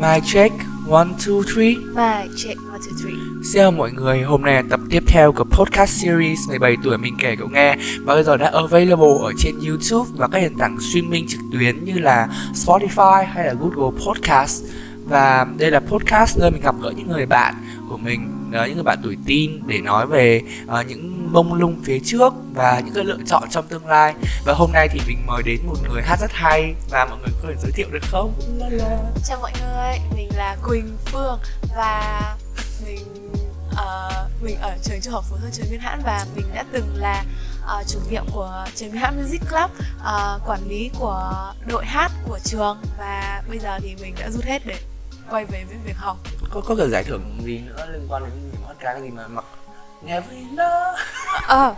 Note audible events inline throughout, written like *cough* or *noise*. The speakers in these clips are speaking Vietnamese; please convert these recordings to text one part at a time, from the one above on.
Mic check, one, two, three. Mic check, one, two, three. Xin chào mọi người, hôm nay là tập tiếp theo của podcast series 17 tuổi mình kể cậu nghe và bây giờ đã available ở trên YouTube và các nền tảng streaming trực tuyến như là Spotify hay là Google Podcast và đây là podcast nơi mình gặp gỡ những người bạn của mình những người bạn tuổi teen để nói về uh, những mông lung phía trước và những cái lựa chọn trong tương lai. Và hôm nay thì mình mời đến một người hát rất hay và mọi người có thể giới thiệu được không? Chào mọi người, mình là Quỳnh Phương và mình uh, mình ở trường trung học phổ thông Trần Nguyên Hãn và mình đã từng là uh, chủ nhiệm của Nguyên Hãn Music Club, uh, quản lý của đội hát của trường. Và bây giờ thì mình đã rút hết để quay về với việc học. Có có cái giải thưởng gì nữa liên quan đến những hát ca cái gì mà mặc Never enough *laughs* à,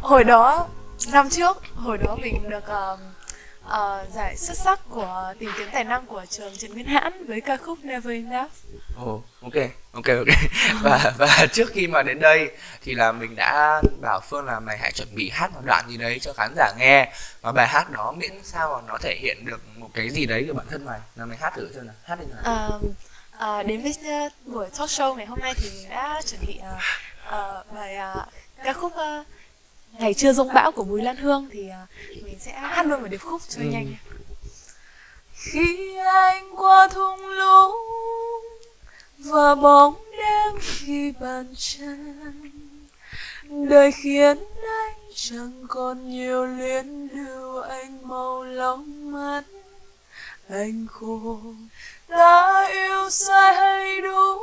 hồi đó năm trước hồi đó mình được uh, uh, giải xuất sắc của tìm kiếm tài năng của trường Trần Nguyên Hãn với ca khúc Never Enough. Ồ, oh, ok, ok, ok. *laughs* và và trước khi mà đến đây thì là mình đã bảo Phương là mày hãy chuẩn bị hát một đoạn gì đấy cho khán giả nghe và bài hát đó miễn sao mà nó thể hiện được một cái gì đấy của bản thân mày. Là mày hát thử cho nào, hát đi nào. Uh, uh, đến với uh, buổi talk show ngày hôm nay thì mình đã chuẩn bị uh, uh, bài uh, ca khúc uh, ngày chưa rông bão của bùi lan hương thì uh, mình sẽ hát luôn một điệp khúc cho ừ. nhanh khi anh qua thung lũng và bóng đêm khi bàn chân đời khiến anh chẳng còn nhiều luyến lưu anh màu lóng mắt anh khô ta yêu sai hay đúng,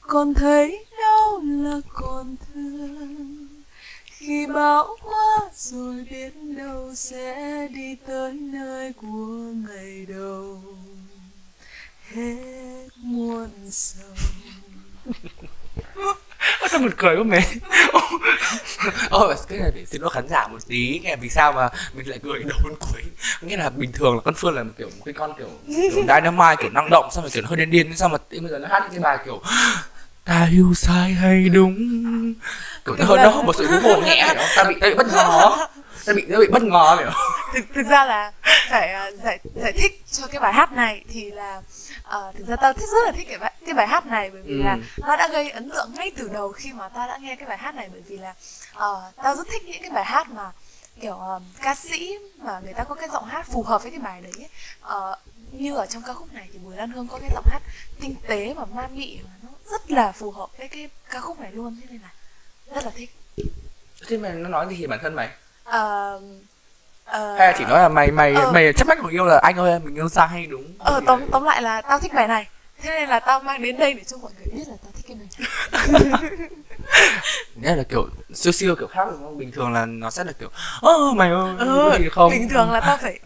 còn thấy đau là còn thương. Khi bão qua rồi biết đâu sẽ đi tới nơi của ngày đầu. Hết muôn sầu. *laughs* Ôi, một cười của mình Ôi, cái này phải xin lỗi khán giả một tí. Nghe vì sao mà mình lại cười đầu đến cuối Nghĩa là bình thường là con Phương là một kiểu một cái con kiểu, kiểu dynamite, kiểu năng động Xong rồi kiểu hơi điên điên Xong mà bây giờ nó hát những cái bài kiểu ta yêu sai hay đúng? Kiểu nó hơi nó một sự hú hồn nhẹ đó ta bị ta bị bất ngờ. Ta bị ta bị bất ngờ hiểu thực thực ra là phải à, giải giải thích cho cái bài hát này thì là uh, thực ra tao thích rất là thích cái bài cái bài hát này bởi vì ừ. là nó đã gây ấn tượng ngay từ đầu khi mà ta đã nghe cái bài hát này bởi vì là uh, tao rất thích những cái bài hát mà kiểu um, ca sĩ mà người ta có cái giọng hát phù hợp với cái bài đấy ấy. Uh, như ở trong ca khúc này thì Bùi Lan Hương có cái giọng hát tinh tế và ma mị mà nó rất là phù hợp với cái ca khúc này luôn thế nên là rất là thích thế mà nó nói gì về bản thân mày uh, Uh, hay là chỉ nói là mày mày uh, mày chấp mách của yêu là anh ơi mình yêu sai hay đúng? Ờ tóm tóm lại là tao thích bài này. Thế nên là tao mang đến đây để cho mọi người biết là tao thích cái này *laughs* nghĩa là kiểu siêu siêu kiểu khác đúng không? Bình thường là nó sẽ là kiểu ơ mày ơi ừ, gì không? bình thường là tao phải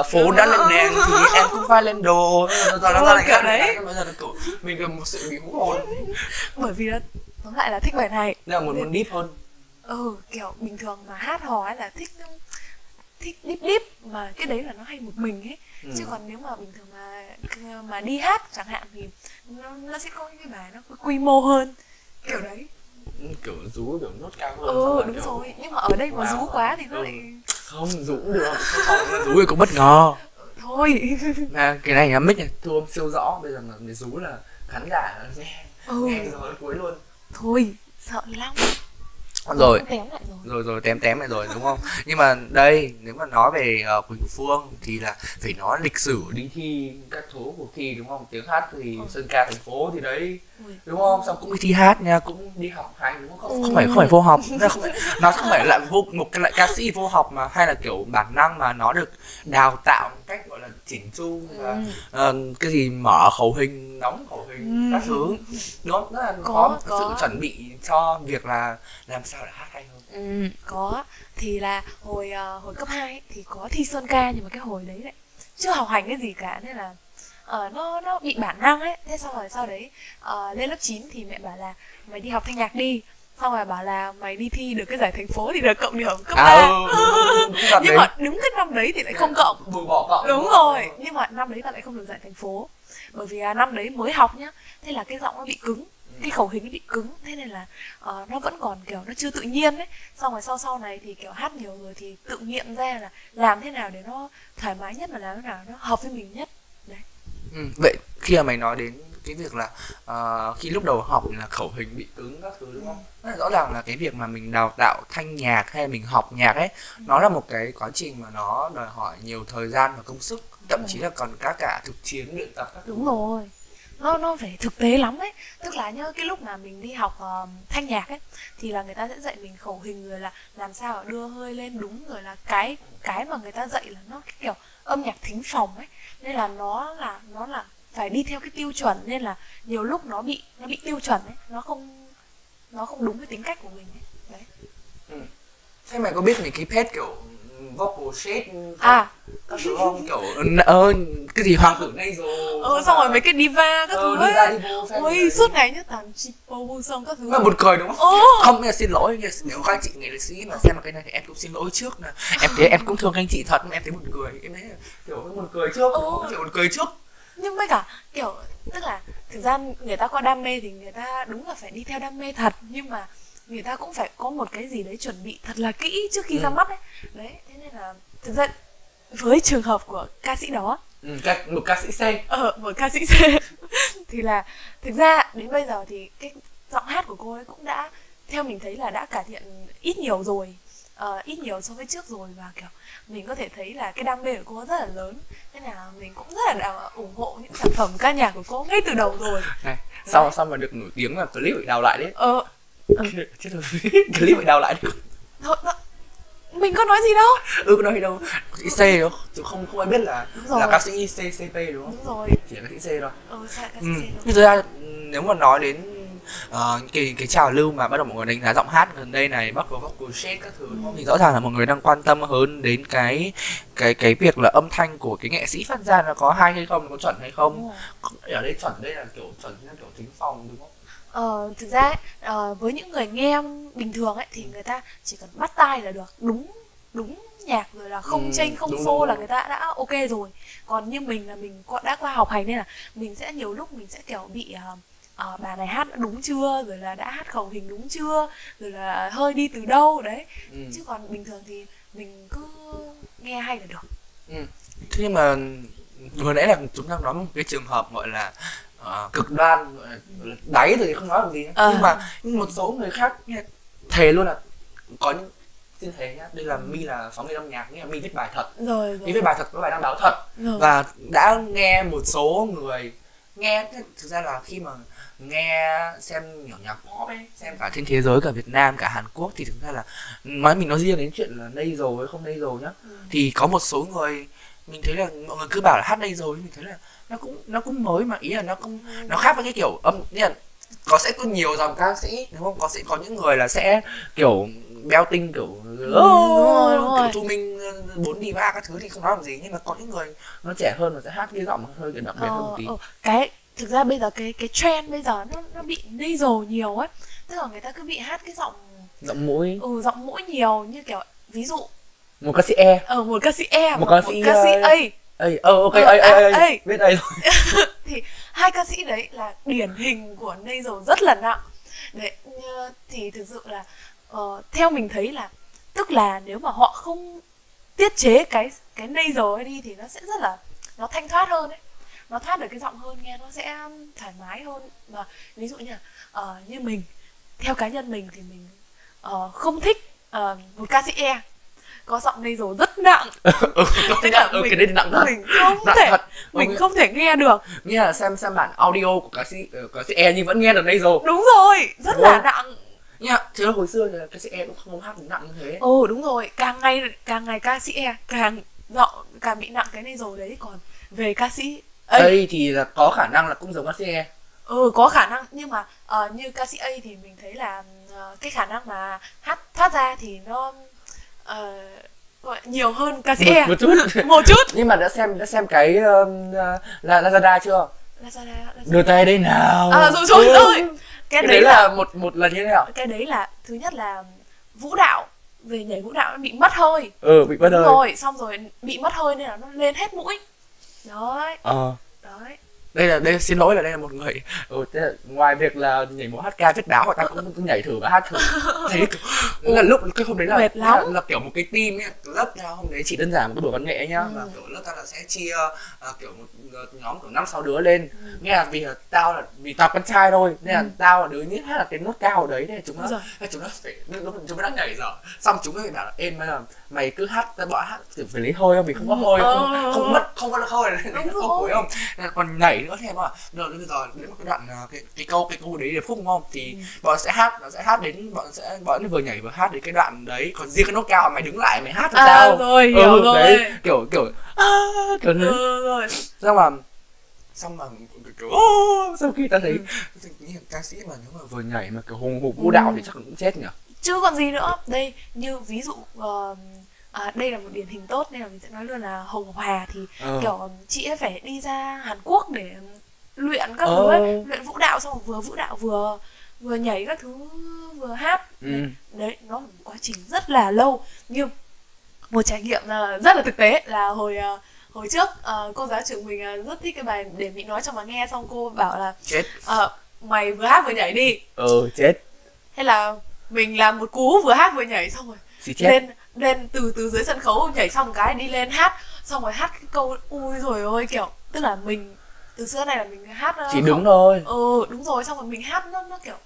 uh, *laughs* phố đã lên đèn thì *laughs* em cũng phải lên đồ. Rồi nó ra lại kiểu đấy. bây giờ là kiểu mình cần một sự bị hú hồn bởi vì là tóm lại là thích bài này. Là muốn muốn deep hơn. Ừ kiểu bình thường mà hát hò ấy là thích thích deep deep mà cái đấy là nó hay một mình ấy. Ừ. chứ còn nếu mà bình thường mà mà đi hát chẳng hạn thì nó, nó sẽ có những cái bài nó quy mô hơn. Kiểu đấy. Ừ, kiểu rú kiểu nốt cao hơn ừ đúng kiểu... rồi. Nhưng mà ở đây mà rú quá thì nó ừ. lại không rú được. *laughs* Rú thì cũng bất ngờ. Thôi. *laughs* Mà cái này mic này thu âm siêu rõ. Bây giờ mà người rú là khán giả nghe ừ. nghe rồi cuối luôn. Thôi sợ lắm rồi. rồi rồi tém tém lại rồi đúng không? Nhưng mà đây nếu mà nói về uh, quỳnh phương thì là phải nói lịch sử đi thi các số cuộc thi đúng không? Tiếng hát thì ừ. sơn ca thành phố thì đấy đúng không? Xong cũng đi thi hát nha cũng đi học hành đúng không không, phải không phải vô học. Nó không phải nó không phải là vô một cái loại ca sĩ vô học mà hay là kiểu bản năng mà nó được đào tạo một cách gọi là chỉnh chu và uh, cái gì mở khẩu hình đóng khẩu hình ừ. các thứ. Đúng không? Rất là có, có, có. sự chuẩn bị cho việc là làm sao để hát hay hơn. Ừ, có. Thì là hồi uh, hồi cấp 2 thì có thi sơn ca nhưng mà cái hồi đấy lại chưa học hành cái gì cả nên là uh, nó nó bị bản năng ấy. Thế xong rồi sau đấy uh, lên lớp 9 thì mẹ bảo là mày đi học thanh nhạc đi. Xong rồi bảo là mày đi thi được cái giải thành phố thì được cộng điểm cấp ba. à, ừ, nhưng mà đúng cái năm đấy thì lại không cộng. bùi bỏ cộng đúng, rồi. Nhưng mà năm đấy ta lại không được giải thành phố. Bởi vì à, năm đấy mới học nhá. Thế là cái giọng nó bị cứng. Cái khẩu hình bị cứng. Thế nên là uh, nó vẫn còn kiểu nó chưa tự nhiên ấy. Xong rồi sau sau này thì kiểu hát nhiều rồi thì tự nghiệm ra là làm thế nào để nó thoải mái nhất mà làm thế nào nó hợp với mình nhất ừ. vậy khi mà mày nói đến cái việc là uh, khi lúc đầu học là khẩu hình bị cứng các thứ đúng không? Ừ. rõ ràng là cái việc mà mình đào tạo thanh nhạc hay mình học nhạc ấy ừ. nó là một cái quá trình mà nó đòi hỏi nhiều thời gian và công sức thậm chí là còn các cả thực chiến luyện tập các đúng rồi nó nó phải thực tế lắm ấy tức là nhớ cái lúc mà mình đi học uh, thanh nhạc ấy thì là người ta sẽ dạy mình khẩu hình rồi là làm sao đưa hơi lên đúng rồi là cái cái mà người ta dạy là nó cái kiểu âm nhạc thính phòng ấy nên là nó là nó là phải đi theo cái tiêu chuẩn, nên là nhiều lúc nó bị nó bị tiêu chuẩn ấy, nó không nó không đúng với tính cách của mình ấy đấy ừ. thế mày có biết mấy cái pet kiểu vocal shade à. các thứ không? *laughs* Kiểu ờ cái gì hoàng tử này rồi. Ờ xong rồi mấy cái diva các ờ, thứ ấy. ôi suốt ngày nhá toàn chipo xong các thứ. Mà buồn cười đúng không? Ồ. không là xin lỗi nếu các anh chị nghệ sĩ mà xem cái này thì em cũng xin lỗi trước nè em thấy em cũng thương anh chị thật em thấy buồn cười. Em thấy kiểu buồn cười trước. Kiểu buồn cười trước. Nhưng với cả kiểu tức là thực ra người ta có đam mê thì người ta đúng là phải đi theo đam mê thật. Nhưng mà người ta cũng phải có một cái gì đấy chuẩn bị thật là kỹ trước khi Ừ. ra mắt ấy. Đấy thế nên là thực ra với trường hợp của ca sĩ đó ừ, ca, một ca sĩ C ở một ca sĩ C *laughs* thì là thực ra đến bây giờ thì cái giọng hát của cô ấy cũng đã theo mình thấy là đã cải thiện ít nhiều rồi Ờ, ít nhiều so với trước rồi và kiểu mình có thể thấy là cái đam mê của cô rất là lớn. Nên là mình cũng rất là đào- ủng hộ những sản phẩm ca nhạc của cô ngay từ đầu rồi. Này sau sau mà được nổi tiếng là clip bị đào lại đấy. Ờ chết rồi *laughs* clip bị đào lại đấy thôi, thôi, mình có nói gì đâu. Ừ có nói đâu. Ca sĩ C đúng không chứ không không ai biết là là ca sĩ C CP đúng không? Đúng rồi. Chỉ là ca sĩ C thôi. Ờ Ừ. Đâu. Nhưng thực ra nếu mà nói đến ờ, cái cái trào lưu mà bắt đầu mọi người đánh giá giọng hát gần đây này bắt đầu vocal shade các thứ không? thì rõ ràng là mọi người đang quan tâm hơn đến cái cái cái việc là âm thanh của cái nghệ sĩ phát ra nó có hay hay không có chuẩn hay không? Rồi. ở đây chuẩn đây là kiểu chuẩn như kiểu thính phòng đúng không Ờ, thực ra ấy, ờ, với những người nghe bình thường ấy thì người ta chỉ cần bắt tai là được. Đúng đúng nhạc rồi là không Ừ, chênh không đúng, đúng, là người ta đã ok rồi. Còn như mình là mình đã qua học hành nên là mình sẽ nhiều lúc mình sẽ kiểu bị ờ, ờ, bà này hát đã đúng chưa rồi là đã hát khẩu hình đúng chưa rồi là hơi đi từ đâu đấy. Ừ. chứ còn bình thường thì mình cứ nghe hay là được. Thế nhưng mà vừa nãy là chúng ta nói một cái trường hợp gọi là ờ, cực đoan đáy rồi thì không nói làm gì Ờ. nhưng mà nhưng một số người khác nghe- thề luôn là có những xin thề nhá đây là mi là phóng viên âm nhạc nghĩa là mi viết bài thật rồi mi rồi, viết bài thật có bài đăng báo thật rồi. và đã nghe một số người nghe thực ra là khi mà nghe xem nhỏ nhạc pop ấy xem cả trên thế giới cả Việt Nam cả Hàn Quốc thì thực ra là nói mình nói riêng đến chuyện là đây rồi hay không đây rồi nhá Ừ. thì có một số người mình thấy là mọi người cứ bảo là hát đây rồi mình thấy là nó cũng nó cũng mới mà ý là nó cũng nó khác với cái kiểu âm là có sẽ có nhiều dòng ca sĩ đúng không? Có sẽ có những người là sẽ kiểu beo tinh kiểu đúng rồi, đúng kiểu rồi. thu minh ờ, bốn diva các thứ thì không nói làm gì nhưng mà có những người nó trẻ hơn và sẽ hát cái giọng hơi kiểu đặc biệt hơn một Ờ, tí. Ờ, cái thực ra bây giờ cái cái trend bây giờ nó nó bị nasal nhiều ấy tức là người ta cứ bị hát cái giọng giọng mũi. Ừ giọng mũi nhiều như kiểu ví dụ một ca sĩ e. Ở một ca sĩ E Một ca sĩ, ca sĩ ờ, A ơi ờ ok ơi ơi à, biết đây rồi. *laughs* Thì hai ca sĩ đấy là điển hình của nasal rất là nặng. Đấy thì thực sự là ờ, theo mình thấy là tức là nếu mà họ không tiết chế cái cái nasal ấy đi thì nó sẽ rất là nó thanh thoát hơn ấy. Nó thoát được cái giọng hơn nghe nó sẽ thoải mái hơn. Và ví dụ như ờ, như mình theo cá nhân mình thì mình ờ, không thích ờ, một ca sĩ e có giọng nasal rất nặng. *laughs* Ừ, Tức là ừ, mình- cái đấy nặng thật. mình không nặng thể thật. mình Ok. không thể nghe được. Nghĩa là xem xem bản audio của ca sĩ ờ, ca sĩ e nhưng vẫn nghe được đây rồi. Đúng rồi rất Đúng là không? nặng. Nha chứ hồi xưa thì ca sĩ e cũng không hát nặng như thế. Ồ đúng rồi càng ngày càng ngày ca sĩ e càng giọng càng bị nặng cái này rồi đấy. Còn về ca sĩ ấy đây thì là có khả năng là cũng giống ca sĩ e. Ừ có khả năng. Nhưng mà ờ, như ca sĩ A thì mình thấy là ờ, cái khả năng mà hát thoát ra thì nó ờ, gọi nhiều hơn ca sĩ một, E một chút. *laughs* Một chút. Nhưng mà đã xem đã xem cái um, uh, La- Lazada chưa? Lazada, Lazada. đưa tay đây nào. À rồi rồi Ừ. rồi. Cái cái đấy là một một lần như thế nào? cái đấy là thứ nhất là vũ đạo về nhảy vũ đạo nó bị mất hơi. Ừ bị bất Đúng ơi rồi xong rồi bị mất hơi nên là nó lên hết mũi. Đấy. Ờ. Đấy đây là đây xin lỗi là đây là một người ừ, thế là ngoài việc là nhảy múa hát ca viết báo người ta cũng nhảy thử và hát thử kiểu, là lúc cái hôm đấy là, Mệt lắm. là, là kiểu một cái team ấy lớp ra hôm đấy chỉ đơn giản một cái buổi văn nghệ nhá Ừ. và kiểu lớp ta là sẽ chia à, kiểu một một nhóm của năm sáu đứa lên nghe là vì là tao là vì tao con trai thôi nên là Ừ. tao là đứa nhất hát là cái nốt cao ở đấy nên là chúng nó chúng nó phải lúc chúng nó đang nhảy dở xong chúng nó phải bảo là em giờ mày cứ hát ta bỏ hát kiểu phải lấy hơi không vì không có hơi không, Ờ. không mất không có hơi này Đúng *laughs* không rồi. phối không Nên là còn nhảy nữa em bảo rồi bây giờ đến một cái đoạn à, cái, cái câu cái câu đấy để phúc đúng không? Thì Ừ. bọn sẽ hát nó sẽ hát đến bọn sẽ bọn vừa nhảy vừa hát đến cái đoạn đấy. Còn riêng cái nốt cao mày đứng lại mày hát làm À, sao? rồi, hiểu rồi. đấy kiểu kiểu à, kiểu thế. Ừ, rồi xong mà xong mà kiểu, "Ô", sau khi ta thấy Ừ. như ca sĩ mà nếu mà vừa nhảy mà kiểu hùng hục vũ đạo thì chắc cũng chết nhỉ? Chứ còn gì nữa. Đây như ví dụ ờ, à, đây là một điển hình tốt nên là mình sẽ nói luôn là hồng hòa thì Ờ. kiểu chị ấy phải đi ra Hàn Quốc để luyện các Ờ. thứ ấy, luyện vũ đạo xong rồi vừa vũ đạo vừa vừa nhảy các thứ vừa hát Ừ. đấy nó một quá trình rất là lâu như một trải nghiệm là rất là thực tế là hồi ờ, hồi trước ờ, cô giáo trưởng mình rất thích cái bài để mình nói cho mà nghe xong cô bảo là chết ờ, mày vừa hát vừa nhảy đi ừ chết hay là mình làm một cú vừa hát vừa nhảy xong rồi xì chết lên lên từ từ dưới sân khấu nhảy xong cái đi lên hát xong rồi hát cái câu ui rồi ôi kiểu tức là mình từ xưa này là mình hát ờ, chỉ không- đứng thôi. Ừ đúng rồi xong rồi mình hát nó nó kiểu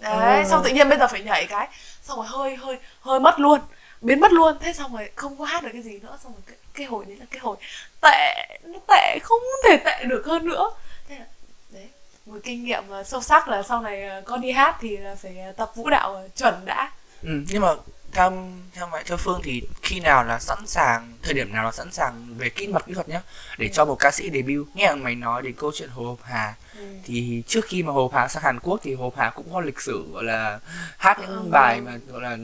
đấy Ừ. xong tự nhiên bây giờ phải nhảy cái xong rồi hơi hơi hơi mất luôn biến mất luôn. Thế xong rồi không có hát được cái gì nữa xong rồi cái, cái hồi đấy là cái hồi tệ nó tệ không thể tệ được hơn nữa. Thế là đấy một kinh nghiệm ờ, sâu sắc là sau này con đi hát thì là phải tập vũ đạo chuẩn đã. Ừ, nhưng mà theo theo mẹ cho phương thì khi nào là sẵn sàng thời điểm nào là sẵn sàng về kỹ mặt kỹ thuật nhá để cho một ca sĩ debut nghe mày nói đến câu chuyện hồ Hộp hà ừ. thì trước khi mà hồ Hộp hà sang hàn quốc thì hồ Hộp hà cũng có lịch sử gọi là hát những Ừ. bài mà gọi là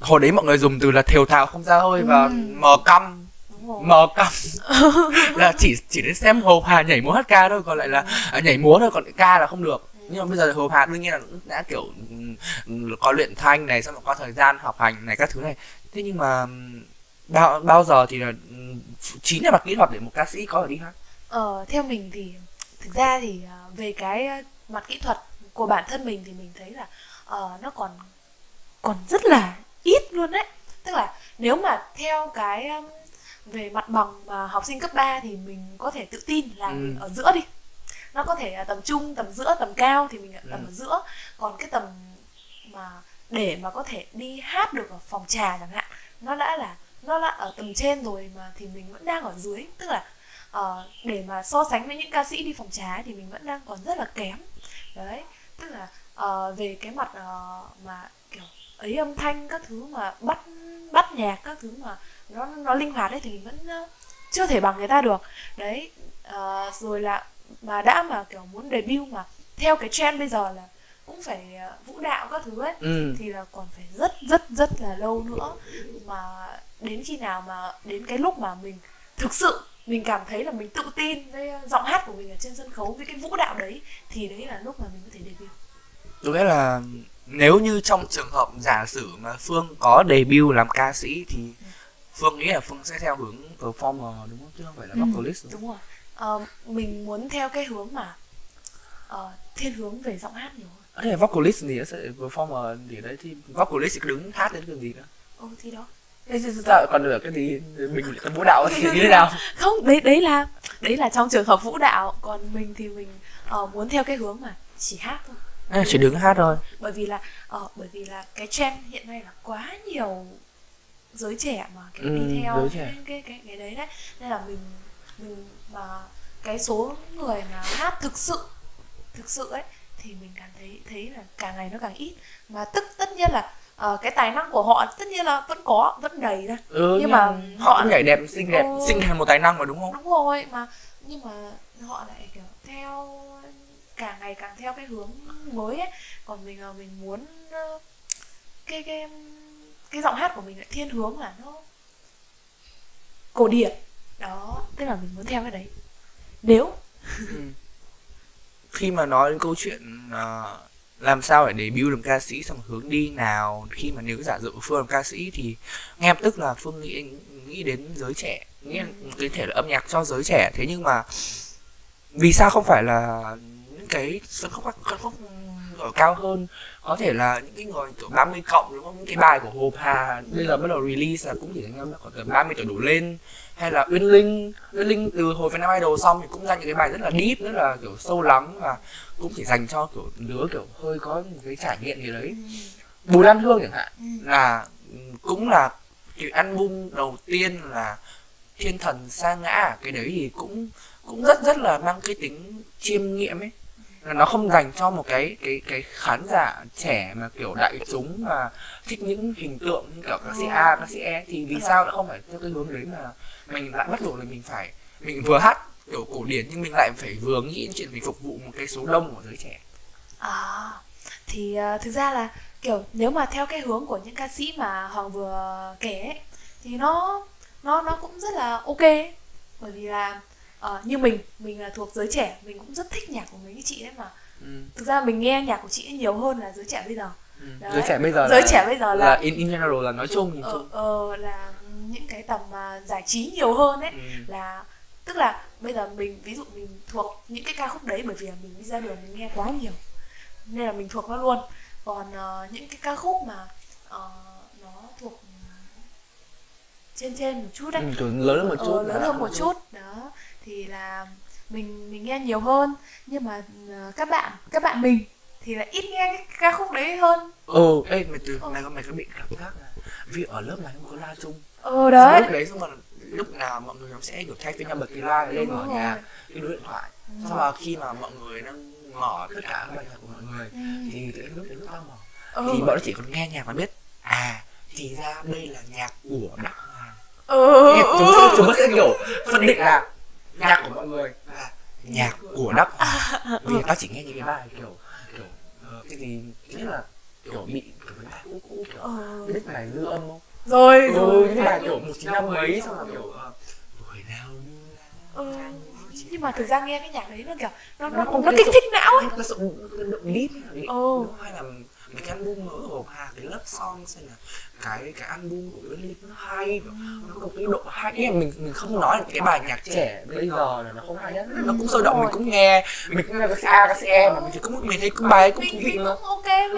hồi đấy mọi người dùng từ là thều thào không ra hơi và Ừ. mờ căm mờ căm *laughs* là chỉ chỉ đến xem hồ hà nhảy múa hát ca thôi còn lại là à, nhảy múa thôi còn ca là không được nhưng mà bây giờ hồ hà đương nhiên là đã kiểu ừm, ừm, có luyện thanh này xong rồi có thời gian học hành này các thứ này. Thế nhưng mà ừm, bao bao giờ thì là ừm, chín là mặt kỹ thuật để một ca sĩ có thể đi hát? Ờ, theo mình thì thực ra thì ờ, về cái ờ, mặt kỹ thuật của bản thân mình thì mình thấy là ờ, nó còn còn rất là ít luôn đấy. Tức là nếu mà theo cái um, về mặt bằng mà học sinh cấp 3 thì mình có thể tự tin là Ừ. ở giữa đi nó có thể là tầm trung tầm giữa tầm cao thì mình ở tầm Ừ. ở giữa. Còn cái tầm mà để mà có thể đi hát được ở phòng trà chẳng hạn nó đã là nó đã ở tầm trên rồi mà thì mình vẫn đang ở dưới. Tức là ờ, để mà so sánh với những ca sĩ đi phòng trà ấy thì mình vẫn đang còn rất là kém. Đấy tức là ờ, về cái mặt ờ, mà kiểu ấy âm thanh các thứ mà bắt bắt nhạc các thứ mà nó nó linh hoạt ấy thì mình vẫn ờ, chưa thể bằng người ta được. Đấy ờ, rồi là mà đã mà kiểu muốn debut mà. Theo cái trend bây giờ là cũng phải ờ, vũ đạo các thứ ấy ừ. thì là còn phải rất rất rất là lâu nữa. Mà đến khi nào mà đến cái lúc mà mình thực sự mình cảm thấy là mình tự tin với ờ, giọng hát của mình ở trên sân khấu với cái vũ đạo đấy thì đấy là lúc mà mình có thể debut. Có nghĩa là nếu như trong trường hợp giả sử mà phương có debut làm ca sĩ thì phương nghĩ là phương sẽ theo hướng performer đúng không? Chứ không phải là Ừ. vocalist đúng rồi Ờ, mình muốn theo cái hướng mà ờ, thiên hướng về giọng hát nhiều hơn. Thế vocalist thì sẽ performer thì đấy thì vocalist đứng hát đến cái gì nữa ừ thì đó. Thế sao? Còn được cái gì? Mình cái vũ đạo thì như thế nào? *laughs* Không đấy đấy là đấy là trong trường hợp vũ đạo. Còn mình thì mình ờ, muốn theo cái hướng mà chỉ hát thôi. À, chỉ đứng hát thôi. Bởi vì là ờ, bởi vì là cái trend hiện nay là quá nhiều giới trẻ mà kiểu Ừ, đi theo cái, cái cái cái đấy đấy. Nên là mình mình mà cái số người mà hát thực sự thực sự ấy thì mình cảm thấy thấy là càng ngày nó càng ít. Mà tức tất nhiên là ờ, cái tài năng của họ tất nhiên là vẫn có vẫn đầy ra ừ, Nhưng mà họ nhảy đẹp xinh đẹp Ừ. xinh đẹp một tài năng mà đúng không? Đúng rồi mà nhưng mà họ lại kiểu theo càng ngày càng theo cái hướng mới ấy. Còn mình là mình muốn ờ, cái cái cái giọng hát của mình lại thiên hướng là nó cổ điển. Đó tức là mình muốn theo cái đấy nếu? Ừ. khi mà nói đến câu chuyện ờ, làm sao để debut làm ca sĩ xong hướng đi nào khi mà nếu giả dụ phương làm ca sĩ thì lập tức là phương nghĩ nghĩ đến giới trẻ nghĩa là cái thể là âm nhạc cho giới trẻ. Thế nhưng mà vì sao không phải là những cái phân khúc phân khúc ở cao hơn? Có thể là những cái người tuổi 30 cộng đúng không? Những cái bài của Hồ Hà bây giờ bắt đầu release là cũng chỉ dành cho khoảng tầm 30 tuổi đổ lên hay là Uyên Linh Uyên Linh từ hồi Nam Idol xong thì cũng ra những cái bài rất là deep rất là kiểu sâu lắng và cũng chỉ dành cho kiểu đứa kiểu hơi có một cái trải nghiệm gì đấy. Bùi Lan Hương chẳng hạn. Là cũng là cái album đầu tiên là thiên thần sa ngã cái đấy thì cũng cũng rất rất là mang cái tính chiêm nghiệm ấy. Là nó không dành cho một cái cái cái khán giả trẻ mà kiểu đại chúng mà thích những hình tượng như kiểu ca sĩ A ca sĩ E thì vì sao lại không phải theo cái hướng đấy mà mình lại bắt buộc là mình phải mình vừa hát kiểu cổ điển nhưng mình lại phải vừa nghĩ đến chuyện mình phục vụ một cái số đông của giới trẻ. À thì uh, thực ra là kiểu nếu mà theo cái hướng của những ca sĩ mà hoàng vừa kể ấy, thì nó nó nó cũng rất là ok bởi vì là uh, như mình mình là thuộc giới trẻ mình cũng rất thích nhạc của mấy cái chị ấy mà. Ừ. thực ra mình nghe nhạc của chị ấy nhiều hơn là giới trẻ bây giờ ừ. giới trẻ bây giờ giới là, trẻ bây giờ là, là in, in general là nói chung ờ, chung. ờ, là những cái tầm mà giải trí nhiều hơn ấy ừ. là tức là bây giờ mình ví dụ mình thuộc những cái ca khúc đấy bởi vì là mình đi ra đường mình nghe quá nhiều nên là mình thuộc nó luôn. Còn uh, những cái ca khúc mà uh, nó thuộc trên trên một chút đấy ừ, lớn hơn một chút. ờ, lớn hơn một chút đó thì là mình mình nghe nhiều hơn. Nhưng mà uh, các bạn các bạn mình thì là ít nghe cái ca khúc đấy hơn ừ ê mày từ mày có mày có bị cảm giác là vì ở lớp mày không có la chung ừ đấy lúc đấy xong mà lúc nào mọi người sẽ kiểu thay phiên nhau bật cái loa lên ở nhà cái đối điện thoại ừ. xong mà khi mà mọi người đang mở tất cả các bài nhạc của mọi người ừ. thì tự lúc đến lúc tao mở ừ. thì bọn nó chỉ còn nghe nhạc mà biết à thì ra đây là nhạc của hoàng ừ. chúng sẽ chúng sẽ kiểu phân định là nhạc của mọi người là nhạc của hoàng *laughs* vì tao chỉ nghe những cái bài kiểu cái gì nghĩa là kiểu bị kiểu cái bài cũ cũ kiểu ừ. biết bài dư âm không rồi ừ, rồi những bài kiểu một chín năm mấy xong rồi kiểu buổi nào như ừ nhưng mà thực ra nghe cái nhạc đấy nó kiểu nó nó, nó, nó kích thích não ấy nó động lít ừ. hay là mấy cái album mới của Hà cái lớp song xem là cái cái album của Uyên Linh nó hay nó có cái độ hay. Em mình mình không nói là cái bài nhạc trẻ bây giờ là nó không hay nhất nó cũng sôi động mình cũng nghe mình cũng nghe cái A cái E mà mình thì cũng mình thấy cũng bài cũng thú vị mà.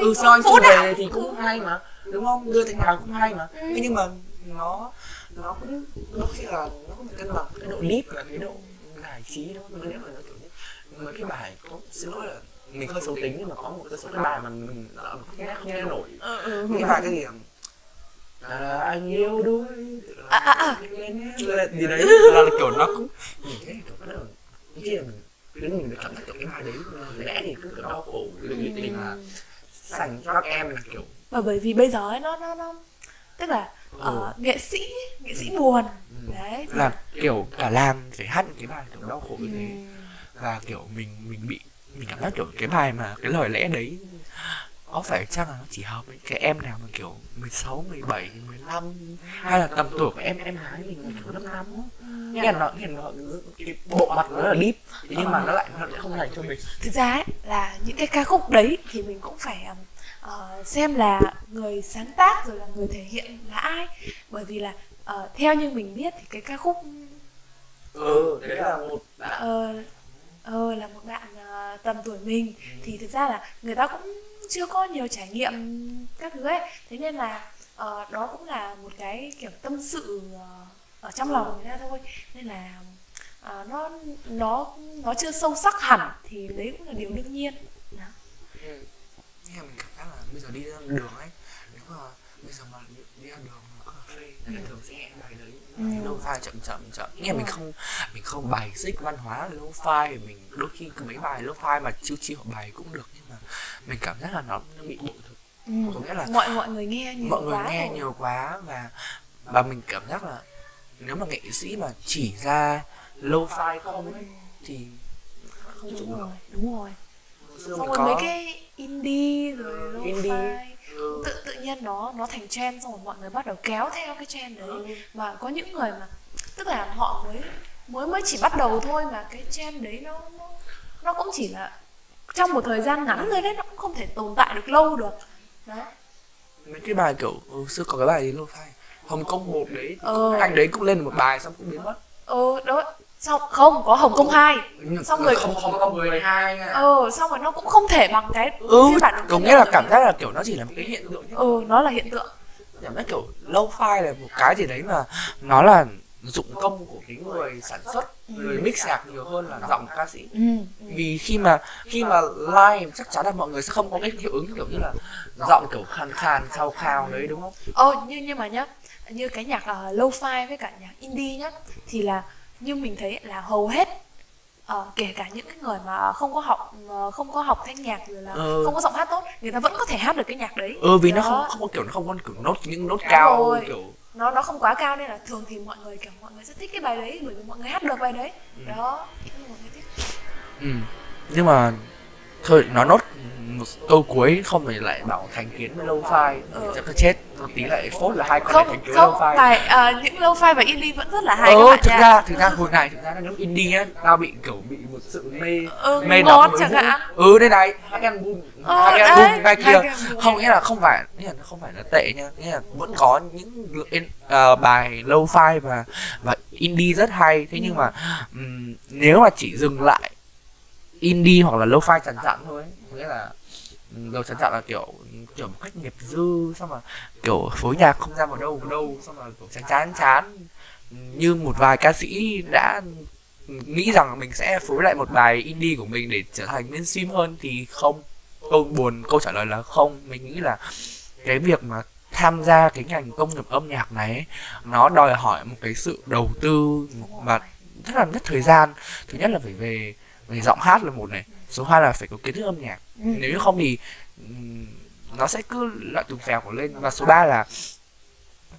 ừ soi chủ đề thì cũng hay mà. Đúng không? Đưa thành nào cũng hay mà. Ừ. nhưng mà nó nó cũng đôi khi là nó một cân bằng cái độ deep và cái độ giải trí đó. Mà nếu mà nó kiểu như mấy cái bài có xin lỗi là mình hơi xấu tính nhưng mà có một cái số cái bài mà mình nghe không nghe nổi ừ, ừ. cái bài cái gì à, anh yêu đuôi à, à, à. gì đấy là, là kiểu nó cũng nhìn thấy kiểu bắt đầu là mình đến mình cảm thấy kiểu cái bài đấy lẽ thì cứ kiểu đau khổ định định là dành cho các em là kiểu và bởi vì bây giờ ấy, nó nó nó tức là ừ. uh, nghệ sĩ nghệ sĩ buồn ừ. đấy là kiểu cả làm phải hát những cái bài kiểu đau khổ như thế ừ. và kiểu mình mình bị mình cảm giác kiểu cái bài mà cái lời lẽ đấy có phải chăng là nó chỉ hợp với cái em nào mà kiểu 16, 17, 15 hay là tầm tuổi của em em gái mình là kiểu 5 năm nghe nó nghe nó cái bộ mặt nó là deep nhưng mà nó lại nó lại không dành cho mình. Thực ra ấy, là những cái ca khúc đấy thì mình cũng phải uh, xem là người sáng tác rồi là người thể hiện là ai. Bởi vì là uh, theo như mình biết thì cái ca khúc ừ đấy là một bạn. Uh, uh, là một bạn uh, tầm tuổi mình thì thực ra là người ta cũng chưa có nhiều trải nghiệm các thứ ấy thế nên là uh, đó cũng là một cái kiểu tâm sự uh, ở trong lòng người ta thôi nên là uh, nó nó nó chưa sâu sắc hẳn thì đấy cũng là điều đương nhiên đó. Ừ. nghe mình cảm giác là bây giờ đi ra đường ấy nếu mà bây giờ mà đi ra đường mà có cà phê thường sẽ phai chậm chậm chậm nghe mình không mình không bài xích văn hóa phai mình đôi khi mấy bài phai mà chiêu chiêu bài cũng được nhưng mà mình cảm giác là nó, nó bị bội thực ừ. có nghĩa là mọi mọi người nghe nhiều mọi người quá nghe rồi. nhiều quá và và mình cảm giác là nếu mà nghệ sĩ mà chỉ ra phai không ấy thì không đúng rồi được. đúng rồi xong rồi có... mấy cái indie rồi lo fi ừ. tự tự nhiên nó nó thành trend xong rồi mọi người bắt đầu kéo theo cái trend đấy ừ. mà có những người mà tức là họ mới mới mới chỉ bắt đầu thôi mà cái trend đấy nó nó, nó cũng chỉ là trong một thời gian ngắn thôi đấy nó cũng không thể tồn tại được lâu được đó mấy cái bài kiểu ừ, xưa có cái bài gì lo fi hồng kông một đấy ừ. anh đấy cũng lên một bài xong cũng biến mất ừ đó xong không có hồng kông hai. Xong rồi không không có 12 nha. Ừ xong rồi nó cũng không thể bằng cái ừ phiên bản có nghĩa là cảm giác là kiểu nó chỉ là một cái hiện tượng chứ ừ nó là hiện tượng. Cảm giác kiểu low fi là một cái gì đấy mà nó là dụng công của cái người sản xuất người mix nhạc nhiều hơn là giọng ca sĩ. Ừ. vì khi mà khi mà live chắc chắn là mọi người sẽ không có cái hiệu ứng kiểu như là giọng kiểu khàn khàn khao khao đấy đúng không? Ồ, nhưng nhưng mà nhá, như cái nhạc uh, lo-fi với cả nhạc indie nhá thì là như mình thấy là hầu hết ờ, kể cả những cái người mà không có học ờ, không có học thanh nhạc rồi là Ừ. không có giọng hát tốt, người ta vẫn có thể hát được cái nhạc đấy. ừ vì nó Đó. không không có kiểu nó không có kiểu nốt những nốt Đúng cao rồi. kiểu Nó nó không quá cao nên là thường thì mọi người kiểu mọi người sẽ thích cái bài đấy bởi vì mọi người hát được bài đấy. Ừ. Đó, nên mọi người thích. ừ. nhưng mà thôi nó nốt một câu cuối không thì lại bảo thành kiến với lâu phai Ừ. chắc chết một tí lại phốt là hai con này Không, thành kiến không, lâu phai bài ờ, những lo-fi và indie vẫn rất là hay các ừ, bạn thực nha. ra thực ra hồi này thực ra là lúc indie á tao bị kiểu bị một sự mê Ừ, mê ngọt chẳng hạn. ừ đây này hai cái album hai cái album ngay hai kia không nghĩa là không phải nghĩa là không phải là tệ nha. Nghĩa là vẫn có những ờ, bài low fi và và indie rất hay. Thế nhưng mà ừm, nếu mà chỉ dừng lại indie hoặc là low fi chằn chặn thôi nghĩa là đầu đâu chằn là kiểu kiểu một cách nghiệp dư xong mà kiểu phối nhạc không ra vào đâu vào đâu xong mà kiểu chán chán chán. Như một vài ca sĩ đã nghĩ rằng mình sẽ phối lại một bài indie của mình để trở thành mainstream hơn thì không. Câu buồn câu trả lời là không. Mình nghĩ là cái việc mà tham gia cái ngành công nghiệp âm nhạc này ấy, nó đòi hỏi một cái sự đầu tư mà rất là mất thời gian. Thứ nhất là phải về về giọng hát là một này số hai là phải có kiến thức âm nhạc nếu như không thì nó sẽ cứ lại tùm phèo của lên. Và số 3 là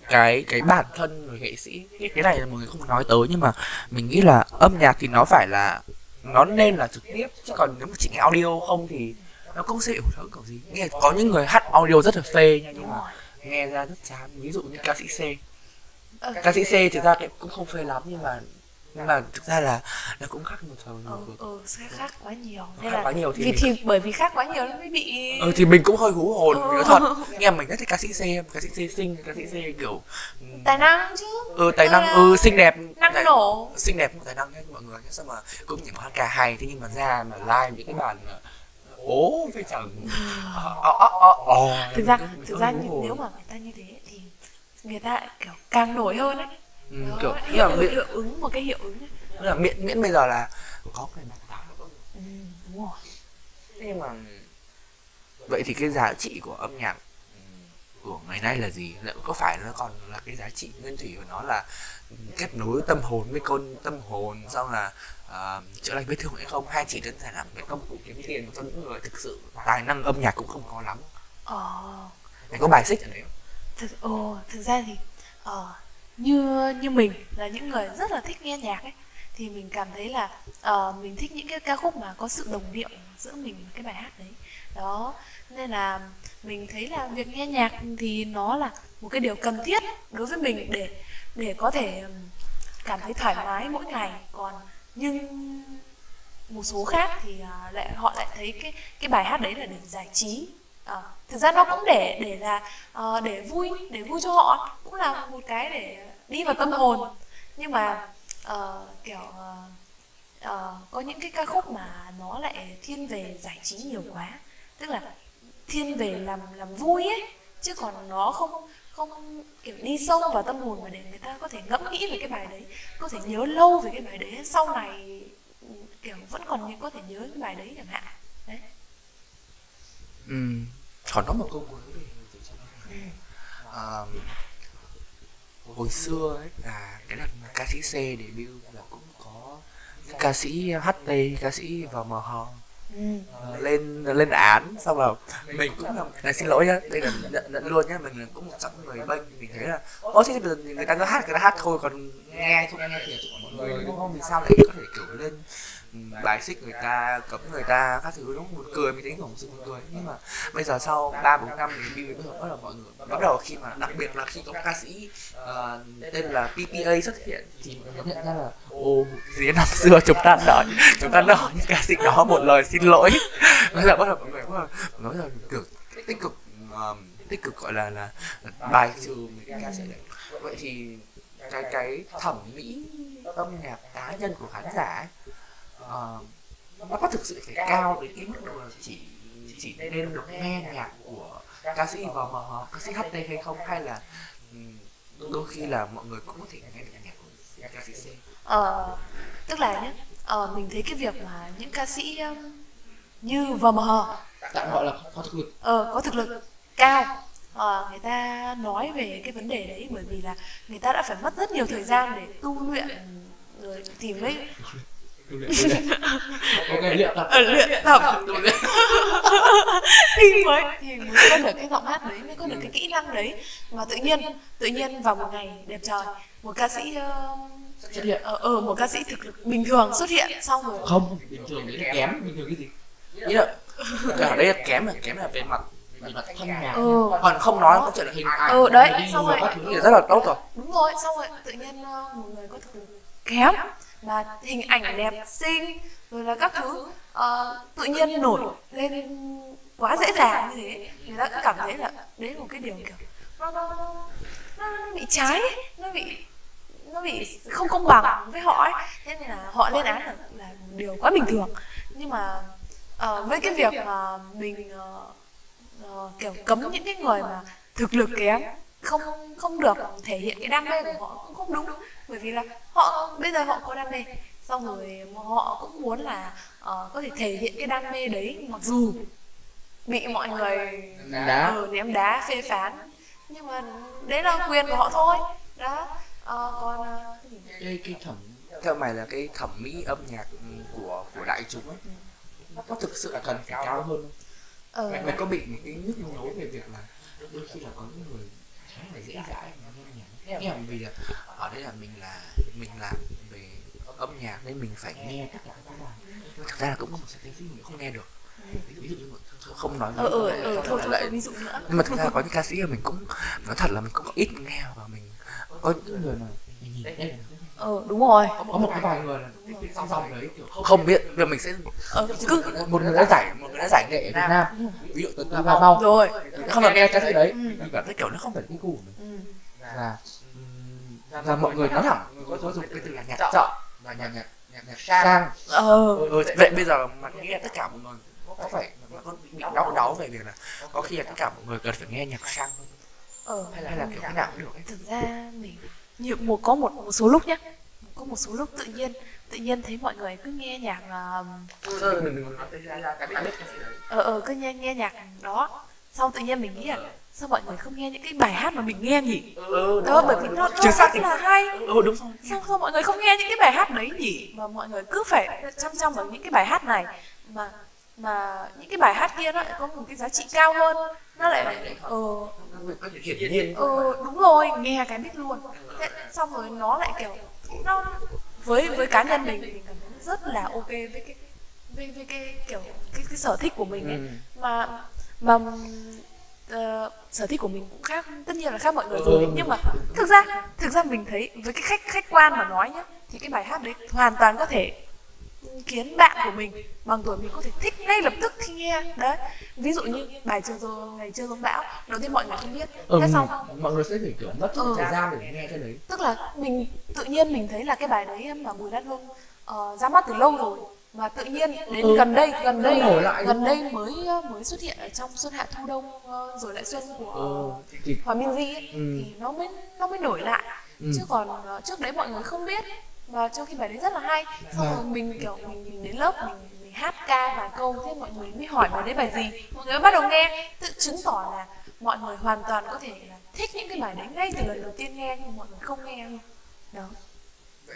cái cái bản thân người nghệ sĩ. Cái, cái này là mọi người không nói tới nhưng mà mình nghĩ là âm nhạc thì nó phải là nó nên là trực tiếp. Chứ còn nếu mà chỉ nghe audio không thì nó cũng sẽ hiểu thấu kiểu gì. Nghe có những người hát audio rất là phê nha nhưng mà nghe ra rất chán. Ví dụ như ca sĩ C. Ờ, ca sĩ C thực ra cũng không phê lắm nhưng mà nhưng mà thực ra là nó cũng khác một thời ừ, ừ, sẽ khác quá nhiều. Nó nên khác là quá nhiều thì vì mình- thì bởi vì khác quá nhiều nó mới bị ừ thì mình cũng hơi hú hồn Ừ. nói thật. Nghe mình rất thích ca sĩ C ca sĩ C xinh ca sĩ C kiểu ừm, tài năng chứ. Ừ tài năng Ờ, ừ xinh đẹp. năng Tài- nổ. xinh đẹp tài năng nhé mọi người nhé. Sao mà cũng những hát ca hay thế nhưng mà ra mà live những cái bản mà ố với chẳng Ờ, ờ, ờ, ờ, ờ, thực ra thực ra nếu mà người ta như thế thì người ta kiểu càng nổi hơn ấy ừ, Đó, kiểu hiệu, là miễn, hiệu ứng một cái hiệu ứng ấy. là miễn miễn bây giờ là có cái bản thảo ừ, đúng rồi. Thế nhưng mà vậy thì cái giá trị của âm nhạc ừm, của ngày nay là gì? Liệu có phải nó còn là cái giá trị nguyên thủy của nó là kết nối tâm hồn với con tâm hồn xong là ờ, chữa lành vết thương hay không? Hay chỉ đơn giản là một cái công cụ kiếm tiền cho những người thực sự tài năng âm nhạc cũng không có lắm? Ờ. Mày có bài xích ở đấy không? thực ồ thực ra thì ờ như như mình là những người rất là thích nghe nhạc ấy thì mình cảm thấy là uh, mình thích những cái ca khúc mà có sự đồng điệu giữa mình và cái bài hát đấy. Đó nên là mình thấy là việc nghe nhạc thì nó là một cái điều cần thiết đối với mình để để có thể cảm thấy thoải mái mỗi ngày. Còn nhưng một số khác thì à, lại họ lại thấy cái cái bài hát đấy là để giải trí à, thực ra nó cũng để để là uh, để vui để vui cho họ cũng là một cái để đi vào tâm hồn. Nhưng mà uh, kiểu uh, uh, có những cái ca khúc mà nó lại thiên về giải trí nhiều quá. Tức là thiên về làm làm vui ấy chứ còn nó không không kiểu đi sâu vào tâm hồn mà để người ta có thể ngẫm nghĩ về cái bài đấy có thể nhớ lâu về cái bài đấy. Sau này kiểu vẫn còn có thể nhớ cái bài đấy chẳng hạn đấy Ừ. Nó một câu cuối Ờ, hồi xưa ấy là cái mà ca sĩ C debut là cũng có ca sĩ HT, ca sĩ VMH ừ. Ờ, lên lên án xong rồi mình cũng là này xin lỗi nhá đây là nhận, nhận luôn nhá mình là cũng một trong người bênh mình thấy là ôi thế người ta cứ hát người ta hát thôi còn nghe không nghe thì mọi người đúng không vì sao lại có thể kiểu lên bài xích người ta cấm người ta các thứ đúng buồn cười mình thấy cũng sự buồn cười. Nhưng mà bây giờ sau ba bốn năm thì bây giờ bắt đầu mọi người bắt đầu khi mà đặc biệt là khi có ca sĩ uh, tên là PPA xuất hiện thì mọi người nhận ra là ô gì năm xưa chúng ta nói chúng ta nói những ca sĩ đó một lời xin lỗi. *laughs* Bây giờ bắt đầu mọi người bắt đầu nói là được tích cực um, tích cực gọi là là bài trừ những ca sĩ đấy. Vậy thì cái cái thẩm mỹ âm nhạc cá nhân của khán giả ấy, ờ, nó có thực sự phải cao đến cái mức độ là chỉ chỉ nên được nghe nhạc của ca sĩ VMH, ca sĩ HT hay không hay là đôi khi là mọi người cũng có thể nghe được nhạc của ca sĩ C. Ờ, tức là nhé ờ, mình thấy cái việc mà những ca sĩ um, như VMH Tạm gọi là có thực lực. ờ, có thực lực cao ờ, người ta nói về cái vấn đề đấy bởi vì là người ta đã phải mất rất nhiều thời gian để tu luyện rồi tìm lấy Tu luyện, tu luyện. Ok, luyện tập. ở luyện tập Tu luyện. thì mới thì mới có được cái giọng hát đấy mới có được cái kỹ năng đấy mà tự nhiên tự nhiên vào một ngày đẹp trời một ca sĩ ờ, Xuất hiện. ờ ờ, một ca sĩ thực lực bình thường xuất hiện xong rồi Không, bình thường đấy là kém, bình thường cái gì? Ý là ở đây là kém là kém là về mặt về mặt thanh nhạc. ừ Còn không nói có chuyện là hình ảnh. Ừ, đấy, xong rồi. các thứ rất là tốt rồi. đúng rồi xong rồi tự nhiên ờ, một người có thực lực kém là hình ảnh đẹp xinh rồi là các thứ uh, tự nhiên nổi lên quá dễ dàng như thế. Người ta cũng cảm thấy là đấy là một cái điều kiểu nó, nó, nó, nó bị trái nó bị nó bị không công bằng với họ ấy. Thế nên là họ lên án là, là một điều quá bình thường. Nhưng mà uh, với cái việc mà mình uh, uh, kiểu cấm những cái người mà thực lực kém không không được thể hiện cái đam mê của họ cũng không đúng bởi vì là họ bây giờ họ có đam mê xong rồi họ cũng muốn là ờ, có thể thể hiện cái đam mê đấy mặc dù bị mọi người Đá. ờ, ném đá phê phán nhưng mà đấy là quyền của họ thôi đó Ờ, còn ờ, cái cái cái thẩm theo mày là cái thẩm mỹ âm nhạc của của đại chúng ấy nó có thực sự là cần phải cao hơn không? ờ, mày, mày có bị một cái nhức nhối về việc là đôi khi là có những người khá là dễ dãi mà nghe nhạc nghe vì là ở đây là mình là mình làm về âm nhạc nên mình phải nghe tất cả thực ra là cũng có một số tiến sĩ mình không nghe được. Ví dụ như không nói ờ ờ ờ thôi thôi lại ví dụ nữa. Nhưng mà thực ra có những ca sĩ mà mình cũng nói thật là mình cũng ít nghe và mình có những người mà là ờ đúng rồi. Có một cái vài người là song song đấy kiểu không biết giờ mình sẽ ờ cứ một người đã giải một người đã giải nghệ ở Việt Nam. Ví dụ tuấn Ba Mau. Rồi. Không được nghe ca sĩ đấy. Ừ. mình cảm thấy kiểu nó không phải cái gu của mình. Ừ. là là mọi người nói thẳng có có dùng cái từ là nhạc chọn và nhạc nhạc nhạc nhạc sang ờ ừ, vậy bây giờ mà nghe tất cả mọi người có phải có bị đau đáu về việc là có khi là tất cả mọi người cần phải nghe nhạc sang ờ hay là, hay là kiểu cái nào cũng được ấy thực ra mình nhiều một có một một số lúc nhá có một số lúc tự nhiên tự nhiên thấy mọi người cứ nghe nhạc uh, ờ ờ cứ nghe nghe nhạc đó xong tự nhiên mình nghĩ là sao mọi người không nghe những cái bài hát mà mình nghe nhỉ? Ừ đó bởi vì nó, chính xác là hay. Ừ đúng rồi. Sao sao mọi người không nghe những cái bài hát đấy nhỉ? Mà mọi người cứ phải chăm chăm vào những cái bài hát này. Mà mà những cái bài hát kia nó lại có một cái giá trị cao hơn. Nó lại ờ. Hiển nhiên ờ đúng rồi nghe cái biết luôn. Thế, xong rồi nó lại kiểu nó với với cá nhân mình mình cảm thấy rất là ok với cái với, với cái kiểu cái, cái sở thích của mình ấy. Ừ. mà mà ờ, sở thích của mình cũng khác tất nhiên là khác mọi người rồi. Ừ. nhưng mà thực ra thực ra mình thấy với cái khách khách quan mà nói nhá thì cái bài hát đấy hoàn toàn có thể khiến bạn của mình bằng tuổi mình có thể thích ngay lập tức khi nghe. Đấy ví dụ như bài chưa rồi ngày chưa giống bão đầu tiên mọi người không biết. Ừ, thế xong mọi người sẽ phải kiểu mất Ừ. thời gian để nghe cái đấy. Tức là mình tự nhiên mình thấy là cái bài đấy mà Bùi Lan Hương ờ, ra mắt từ lâu rồi mà tự nhiên đến Ừ. gần đây gần đây nổi lại gần đây mới ờ, mới xuất hiện ở trong xuân hạ thu đông ờ, rồi lại xuân của ừ. thì Hòa Minzy ấy, Ừ. thì nó mới nó mới nổi lại Ừ. chứ còn ờ, trước đấy mọi người không biết và trong khi bài đấy rất là hay xong Và- rồi mình kiểu mình, mình đến lớp mình, mình hát ca vài câu thế mọi người mới hỏi bài đấy bài gì mọi người mới bắt đầu nghe tự chứng tỏ là mọi người hoàn toàn có thể là thích những cái bài đấy ngay từ lần đầu tiên nghe nhưng mọi người không nghe luôn đó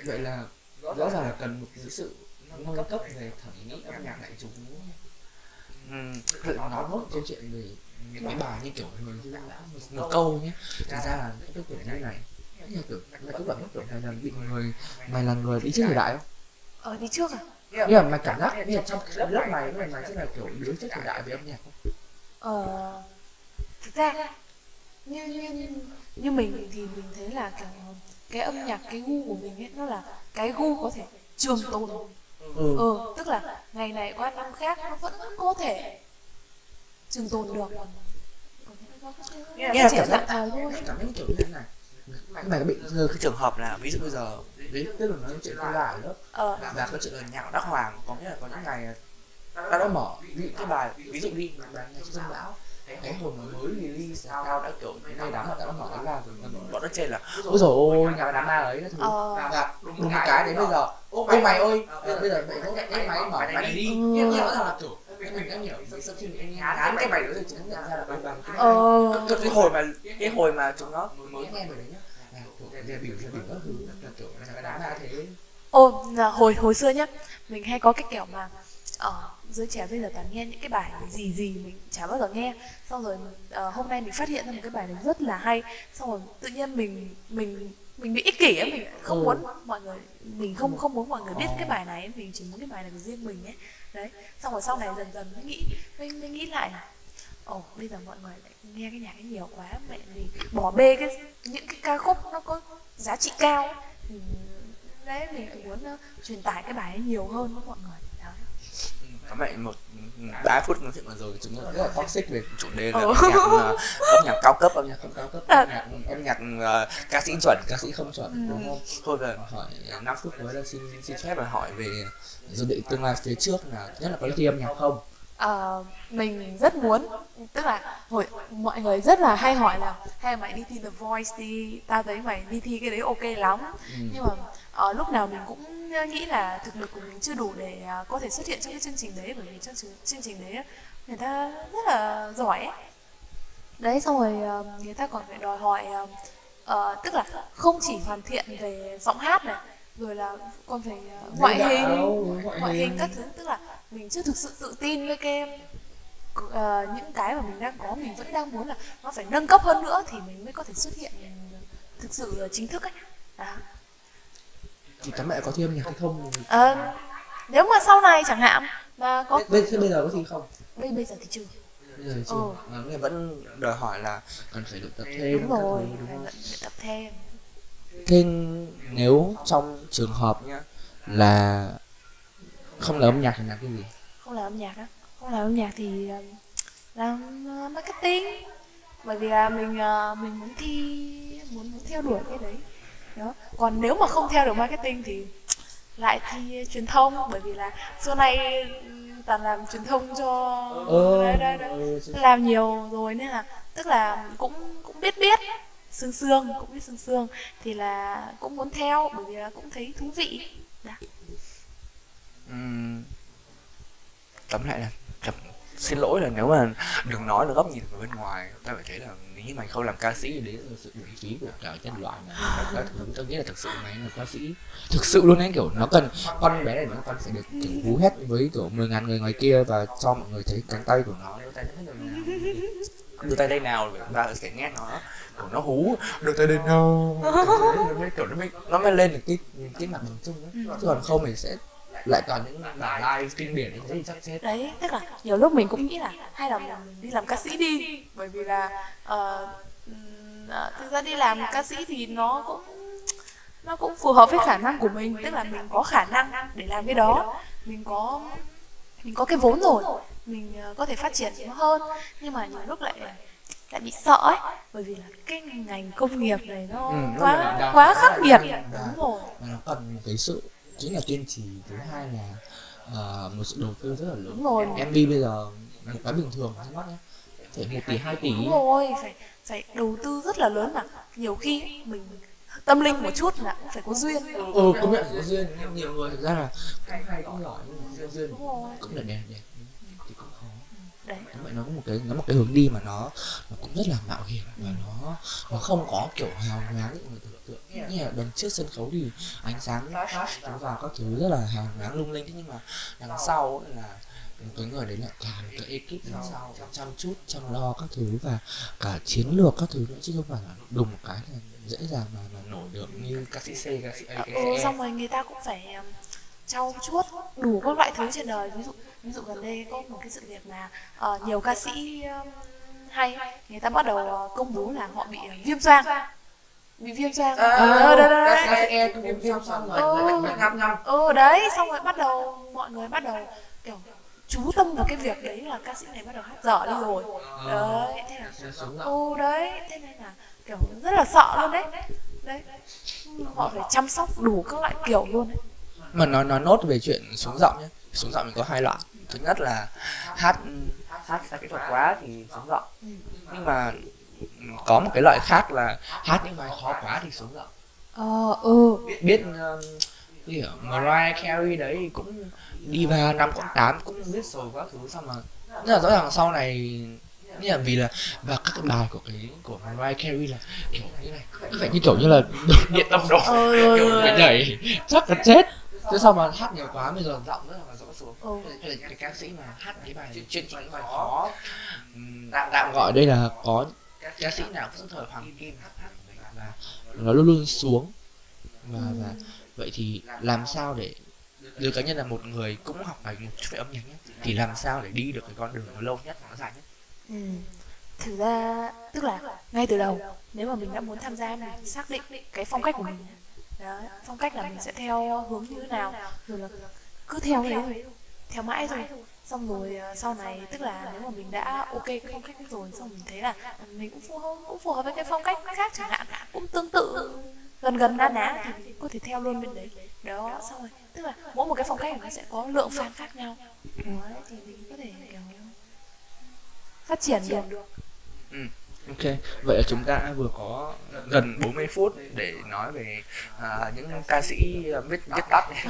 vậy là rõ ràng là cần một cái sự nâng cấp về thẩm mỹ âm nhạc đại chúng? Ừ, nói nốt câu chuyện về những cái bài như kiểu người dư đã một, một câu nhé. Thực ra là những cái kiểu như này như kiểu mày cứ bảo những kiểu này là bị người mày là người đi trước thời đại không? Ở đi trước à? Nhưng mà mày cảm giác như là trong cái lớp này mày mày sẽ là kiểu đứa trước thời đại về âm nhạc không? Ờ thực ra như như như mình thì mình thấy là cái âm nhạc cái gu của mình ấy nó là cái gu có thể trường tồn ừ. Ừ tức là ngày này qua năm khác nó vẫn có thể trường tồn được. Nghe là cảm giác- cảm giác kiểu như thế này. Nhưng mà bị rơi cái trường hợp là ví dụ bây giờ ví tức là nói chuyện tôi lại đó ờ. Và cái chuyện là nhạc đắc hoàng có nghĩa là có những ngày ta đã mở ví dụ cái bài ví dụ đi bài ngày trước dân bão cái hồi mà mới release cao đã kiểu cái này đám mà cái ra rồi bọn nó trên là ôi dồi ôi nhà đám ma ấy các thứ Ờ. và đúng cái đến bây giờ ôi mày ơi bây giờ mày nhận cái máy mở này đi nhưng ràng là kiểu cái mình đã hiểu sau khi mình nghe ngán cái bài đó thì chúng nhận ra là bài bằng cái ờ hồi mà cái hồi mà chúng nó mới nghe bài đấy nhá là biểu dè biểu các thứ là kiểu cái đám ma thế Ồ, là hồi hồi xưa nhá, mình hay có cái kiểu mà ở giới trẻ bây giờ toàn nghe những cái bài gì gì mình chả bao giờ nghe. Xong rồi ờ, hôm nay mình phát hiện ra một cái bài này rất là hay. Xong rồi tự nhiên mình mình mình bị ích kỷ ấy, mình không Ừ. muốn mọi người mình không không muốn mọi người biết cái bài này, mình chỉ muốn cái bài này của riêng mình ấy. Đấy. Xong rồi sau này dần dần mới nghĩ mình mới nghĩ lại là ồ bây giờ mọi người lại nghe cái nhạc ấy nhiều quá mẹ thì bỏ bê cái những cái ca khúc nó có giá trị cao đấy mình lại muốn ờ, truyền tải cái bài ấy nhiều hơn với mọi người mẹ một ba phút nói chuyện vừa rồi chúng ta rất là toxic về chủ đề là âm nhạc ờ, âm nhạc cao cấp âm nhạc không cao cấp À. âm nhạc âm nhạc ờ, ca sĩ chuẩn ca sĩ không chuẩn Ừ. đúng không thôi là hỏi 5 phút cuối là xin xin phép là hỏi về dự định tương lai phía trước là nhất là có đi âm nhạc không Ờ, mình rất muốn tức là hồi mọi người rất là hay hỏi là hay mày đi thi The Voice đi tao thấy mày đi thi cái đấy ok lắm Ừ. nhưng mà ờ, lúc nào mình cũng nghĩ là thực lực của mình chưa đủ để ờ, có thể xuất hiện trong cái chương trình đấy bởi vì trong chương, trình đấy người ta rất là giỏi ấy. đấy xong rồi ờ, người ta còn phải đòi hỏi ờ, ờ, tức là không chỉ hoàn thiện về giọng hát này rồi là còn phải ờ, ngoại hình ngoại hình các thứ tức là mình chưa thực sự tự tin với cái ờ, những cái mà mình đang có mình vẫn đang muốn là nó phải nâng cấp hơn nữa thì mình mới có thể xuất hiện thực sự chính thức ấy đó. Thì các mẹ có thi âm nhạc hay không. Ờ, nếu mà sau này chẳng hạn mà có bây, thế bây giờ có thi không? Bây bây giờ thì chưa. Bây giờ chưa. Ừ. mà vẫn đòi hỏi là cần phải được tập thêm đúng các thứ, rồi đúng phải luyện tập thêm. Thế nếu trong trường hợp nhá là không là âm nhạc thì làm cái gì? Không làm âm nhạc á. Không làm âm nhạc thì ờ, làm marketing. Bởi vì là mình mình muốn thi muốn muốn theo đuổi cái đấy đó còn nếu mà không theo được marketing thì lại thi truyền thông bởi vì là xưa nay ừm, toàn làm truyền thông cho đấy, đấy, đấy. ừ, làm nhiều rồi nên là tức là cũng cũng biết biết sương sương cũng biết sương sương thì là cũng muốn theo bởi vì là cũng thấy thú vị Đó. Ừm, tóm lại là xin lỗi là nếu mà đừng nói là góc nhìn ở bên ngoài ta phải thấy là nếu như mày không làm ca sĩ thì đấy là sự uổng phí của cả nhân loại này các thứ tôi nghĩ là thực sự mày là ca sĩ. Thực sự luôn ấy, kiểu, nó cần con bé này, nó cần phải được, kiểu, hú hét với, kiểu, mười ngàn người ngoài kia và cho mọi người thấy cánh tay của nó. Đưa tay hết rồi đưa tay đây nào, để chúng ta sẽ nghe nó. Kiểu, nó hú. Đưa tay đây nào? Nó mới, kiểu, nó mới nó mới lên được cái cái mặt bằng chung ấy. chứ còn không thì sẽ lại toàn những bản live kinh điển như thế thì chắc chết. Đấy tức là nhiều lúc mình cũng nghĩ là hay là mình đi làm ca sĩ đi. Bởi vì là ờ, thực ra đi làm ca sĩ thì nó cũng nó cũng phù hợp với khả năng của mình. Tức là mình có khả năng để làm cái đó. Mình có mình có cái vốn rồi. Mình ờ, có thể phát triển nó hơn. Nhưng mà nhiều lúc lại lại bị sợ ấy. Bởi vì là cái ngành công nghiệp này nó Ừ, quá quá khắc nghiệt. Đúng rồi. nó cần cái sự chính là kiên trì thứ hai là ờ, một sự đầu tư rất là lớn. Đúng rồi. MV bây giờ một cái bình thường trước mắt nhé. Phải một tỷ hai tỷ. Đúng rồi phải phải đầu tư rất là lớn mà. Nhiều khi mình tâm linh một chút là cũng phải có duyên. Ừ công nhận có duyên. Nhiều người thực ra là cũng hay cũng giỏi nhưng mà duyên. Cũng là đẹp đẹp. Thì cũng khó. Đấy. Vậy nó có một cái nó một cái hướng đi mà nó nó cũng rất là mạo hiểm và nó nó không có kiểu hào nhoáng như người tưởng tượng. Như là đằng trước sân khấu thì ánh sáng chiếu vào các thứ rất là hào nhoáng lung linh. Thế nhưng mà đằng sau ấy là cái người đấy là cả một cái ekip đằng sau chăm chút chăm lo các thứ và cả chiến lược các thứ nữa chứ không phải là đùng một cái là dễ dàng mà, mà nổi được như ca sĩ C ca sĩ A ca e. ừ, sĩ xong rồi người ta cũng phải um, trau chuốt đủ các loại thứ trên đời. Ví dụ ví dụ gần đây có một cái sự việc là uh, ờ, nhiều ca sĩ uh, hay người ta bắt đầu ờ, công bố là họ bị ờ, ờ, viêm xoang bị viêm xoang ờ, đấy, đấy, đấy. ừ đấy xong rồi bắt đầu mọi người bắt đầu kiểu chú tâm vào cái việc đấy là ca sĩ này bắt đầu hát dở đi rồi. Đấy thế là ừ đấy thế nên là kiểu rất là sợ luôn đấy. Đấy. Họ phải chăm sóc đủ các loại kiểu luôn đấy. Mà nói nói nốt về chuyện xuống giọng nhé xuống giọng mình có hai loại thứ nhất là hát hát sai kỹ thuật quá thì xuống giọng. Ừ. nhưng mà có một cái loại khác là hát những bài khó quá thì xuống giọng ờ ừ. Biết biết um, gì ở Mariah Carey đấy cũng đi vào năm quãng tám cũng biết sầu các thứ xong mà nhưng là rõ ràng sau này như là vì là và các cái bài của cái của Mariah Carey là kiểu như này cứ phải như kiểu như là điện tâm độ ờ kiểu phải nhảy chắc là chết. Chứ sao mà hát nhiều quá bây giờ giọng rất là rõ xuống ừ. hay là những cái ca sĩ mà hát cái bài chuyên cho những bài khó. Tạm tạm gọi đây là có ca sĩ nào cũng thời hoàng kim. Và nó luôn luôn xuống. Và và vậy thì làm sao để từ cá nhân là một người cũng học bài một chút về âm nhạc nhé? Thì làm sao để đi được cái con đường nó lâu nhất nó dài nhất? Ừ. Thực ra tức là ngay từ đầu nếu mà mình đã muốn tham gia mình xác định cái phong cách của mình đó, phong cách là mình sẽ theo hướng như thế nào. Rồi là cứ theo cái đấy thôi. Theo mãi thôi xong rồi ờ, sau này tức là nếu mà mình đã ok cái phong cách rồi, xong mình thấy là ừ, mình cũng phù hợp, cũng phù hợp với cái phong cách khác chẳng hạn, cũng tương tự gần gần na ná thì mình có thể theo luôn bên đấy. Đó, xong rồi, tức là mỗi một cái phong cách nó sẽ có lượng fan khác nhau. Thì mình có thể, kiểu, phát triển được. Ok, vậy là chúng ta vừa có gần 40 phút để nói về à, những ca sĩ à, viết viết tắt này.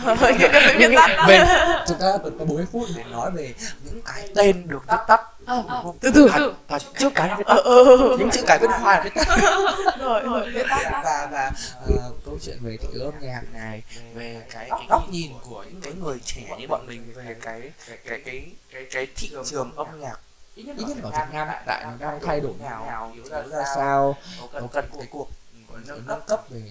Những. Về, *laughs* chúng ta vẫn có 40 phút để nói về những cái tên được viết tắt. Ờ, đúng không? từ từ, chữ cái viết tắt. Những chữ cái viết hoa là viết tắt. *laughs* rồi rồi viết tắt và và ờ, câu chuyện về thị trường âm nhạc này về cái, cái góc nhìn của những cái người trẻ như bọn mình về cái cái cái cái, cái thị trường âm nhạc ít nhất ở Việt Nam hiện tại nó đang thay đổi nào yếu ra sao. có cần cái cuộc nâng cấp về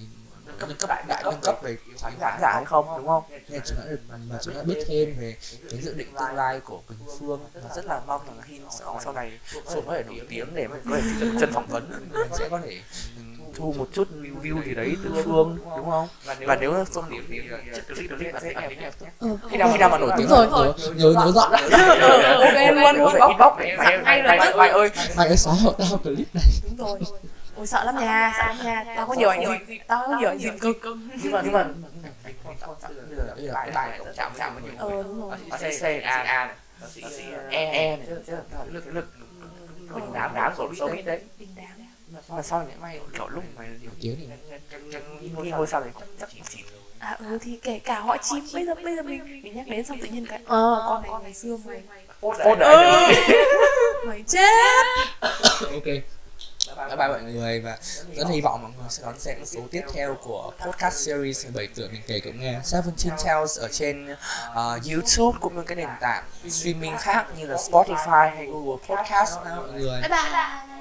nâng cấp đại đại nâng cấp về khán giả hay không đúng không? nên chúng ta mà chúng ta biết thêm về cái dự định tương lai của Quỳnh Phương. Và rất là mong rằng Hin sau, sau này Phương có thể nổi tiếng để mình có thể chân, phỏng vấn. Mình sẽ có thể thu một chút view, gì đấy từ Phương đúng không và nếu thì chất clip clip là sẽ ảnh Ừ, khi nào khi nào mà nổi tiếng rồi. nhớ nhớ nhớ dọn ok luôn phải inbox mày mày ơi mày ơi xóa hộ tao clip này đúng rồi ôi sợ lắm nha sợ lắm nha tao có nhiều ảnh dịp tao có nhiều ảnh dịp cực nhưng mà nhưng mà cái bài cũng chạm chạm vào nhiều ờ bác sĩ C A A này bác sĩ E E này lực lực mình đám đám rồi số biết đấy mà sau những mày kiểu lúc mày nổi tiếng thì ngôi ngôi sao đấy cũng chắc chỉ à ừ thì kể cả họ chim bây giờ bây giờ mình mình nhắc đến xong tự nhiên cái ờ con này ngày xưa mày phốt đấy. *laughs* mày chết. Ok. Bye bye mọi người và rất hy vọng mọi người sẽ đón xem số tiếp theo của podcast series 17 tuổi mình kể cũng nghe. Seventeen Tales ở trên uh, YouTube cũng như cái nền tảng streaming khác như là Spotify hay Google Podcast. Đó mọi người bye bye